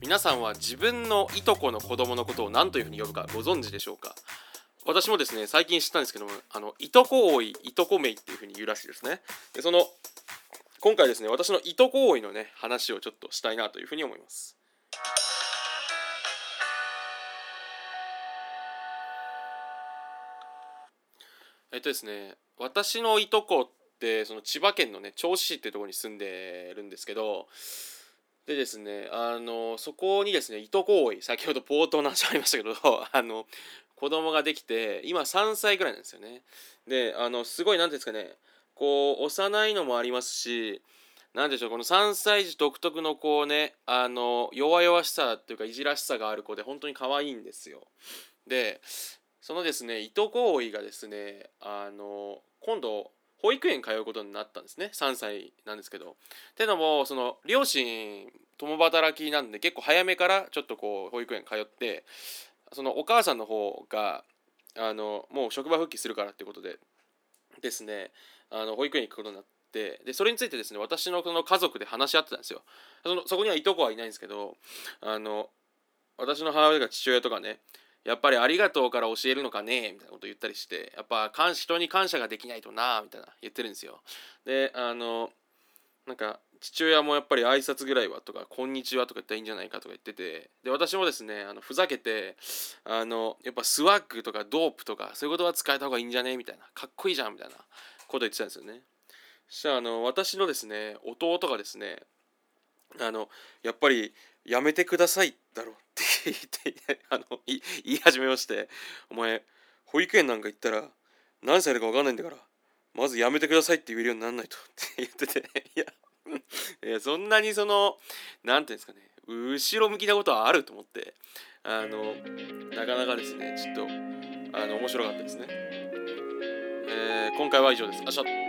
皆さんは自分のいとこの子供のことを何というふうに呼ぶかご存知でしょうか？私もですね最近知ったんですけどもあのいとこ多いいとこめいっていうふうに言うらしいですね。でその今回ですね私のいとこ多いのね話をちょっとしたいなというふうに思います。えっとですね私のいとこってその千葉県のね銚子市っていうところに住んでるんですけどでですねあのそこにですねいとこ多い先ほど冒頭の話ありましたけど あの子供ができて今3歳ぐらいなんですよね。であのすごい何ていうんですかねこう幼いのもありますし何でしょうこの3歳児独特のこうねあの弱々しさっていうかいじらしさがある子で本当に可愛いんですよ。でそのですねいとこ多いがですねあの今度保育園通うことになったんですね3歳なんですけど。てのもその両親共働きなんで結構早めからちょっとこう保育園通ってそのお母さんの方があのもう職場復帰するからってことでですねあの保育園に行くことになってでそれについてですね私のその家族で話し合ってたんですよ。そのそこにはいとこはいないんですけどあの私の母親が父親とかねやっぱりありがとうから教えるのかねみたいなこと言ったりしてやっぱ人に感謝ができないとなみたいな言ってるんですよ。であのなんか父親もやっぱり挨拶ぐらいはとか「こんにちは」とか言ったらいいんじゃないかとか言っててで私もですねあのふざけてあのやっぱスワッグとかドープとかそういうことは使えた方がいいんじゃねみたいなかっこいいじゃんみたいなこと言ってたんですよね。そしたらあの私のですね弟がですねあのやっぱりやめてくださいだろって言ってあの言い始めましてお前保育園なんか行ったら何歳だか分かんないんだからまずやめてくださいって言えるようになんないとって言ってていやいやそんなにその何て言うんですかね後ろ向きなことはあると思ってあのなかなかですねちょっとあの面白かったですね、えー、今回は以上です。あしゃ。